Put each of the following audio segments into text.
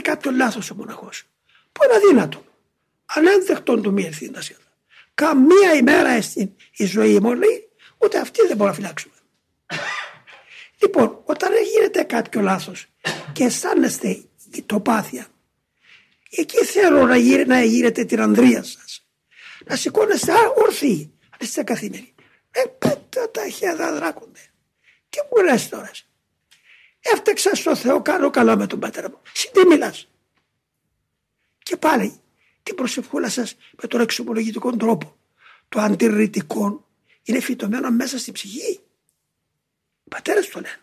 κάνει κάποιο λάθος ο μοναχός. Που είναι αδύνατο. Ανένδεκτον του μη ευθύντα. Καμία ημέρα στην η ζωή μου λέει, ούτε αυτή δεν μπορούμε να φυλάξουμε. Λοιπόν, όταν γίνεται κάποιο λάθος και αισθάνεστε η τοπάθεια, εκεί θέλω να, γύρε, να γύρετε την ανδρεία σας. Να σηκώνεστε όρθιοι, αν είστε καθημερινοί. Ε, πέτα τα χέρια δράκονται. Τι μου λες τώρα. Έφταξα στο Θεό, κάνω καλά με τον πατέρα μου. Συ τι μιλάς. Και πάλι την προσευχούλα σας με τον εξομολογητικό τρόπο. Το αντιρρητικό είναι φυτωμένο μέσα στην ψυχή. Οι πατέρες το λένε.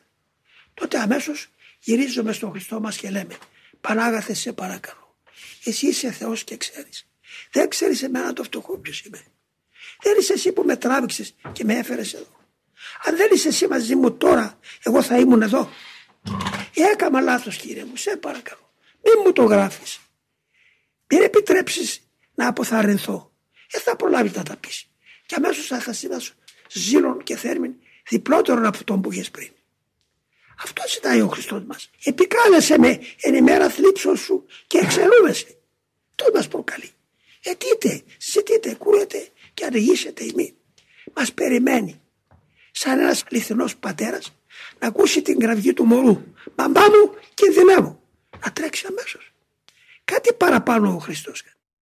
Τότε αμέσως γυρίζουμε στον Χριστό μας και λέμε Πανάγαθε σε παρακαλώ. Εσύ είσαι Θεός και ξέρεις. Δεν ξέρεις εμένα το φτωχό ποιος είμαι. Δεν είσαι εσύ που με τράβηξες και με έφερες εδώ. Αν δεν είσαι εσύ μαζί μου τώρα, εγώ θα ήμουν εδώ. Έκανα λάθος κύριε μου, σε παρακαλώ. Μην μου το γράφεις. Μην επιτρέψεις να αποθαρρυνθώ. Δεν θα προλάβεις να τα πεις. Και αμέσως θα θα ζήλων και θέρμην διπλότερον από τον που είχες πριν. Αυτό ζητάει ο Χριστός μας. Επικάλεσε με εν ημέρα θλίψεως σου και εξαιρούμεσαι. Το μας προκαλεί. Ετείτε, ζητείτε, κουρέτε και ανοιγήσετε ημί. Μας περιμένει σαν ένας αληθινός πατέρας να ακούσει την κραυγή του μωρού. Μπαμπά μου κινδυνεύω. Να τρέξει αμέσως. Κάτι παραπάνω ο Χριστός.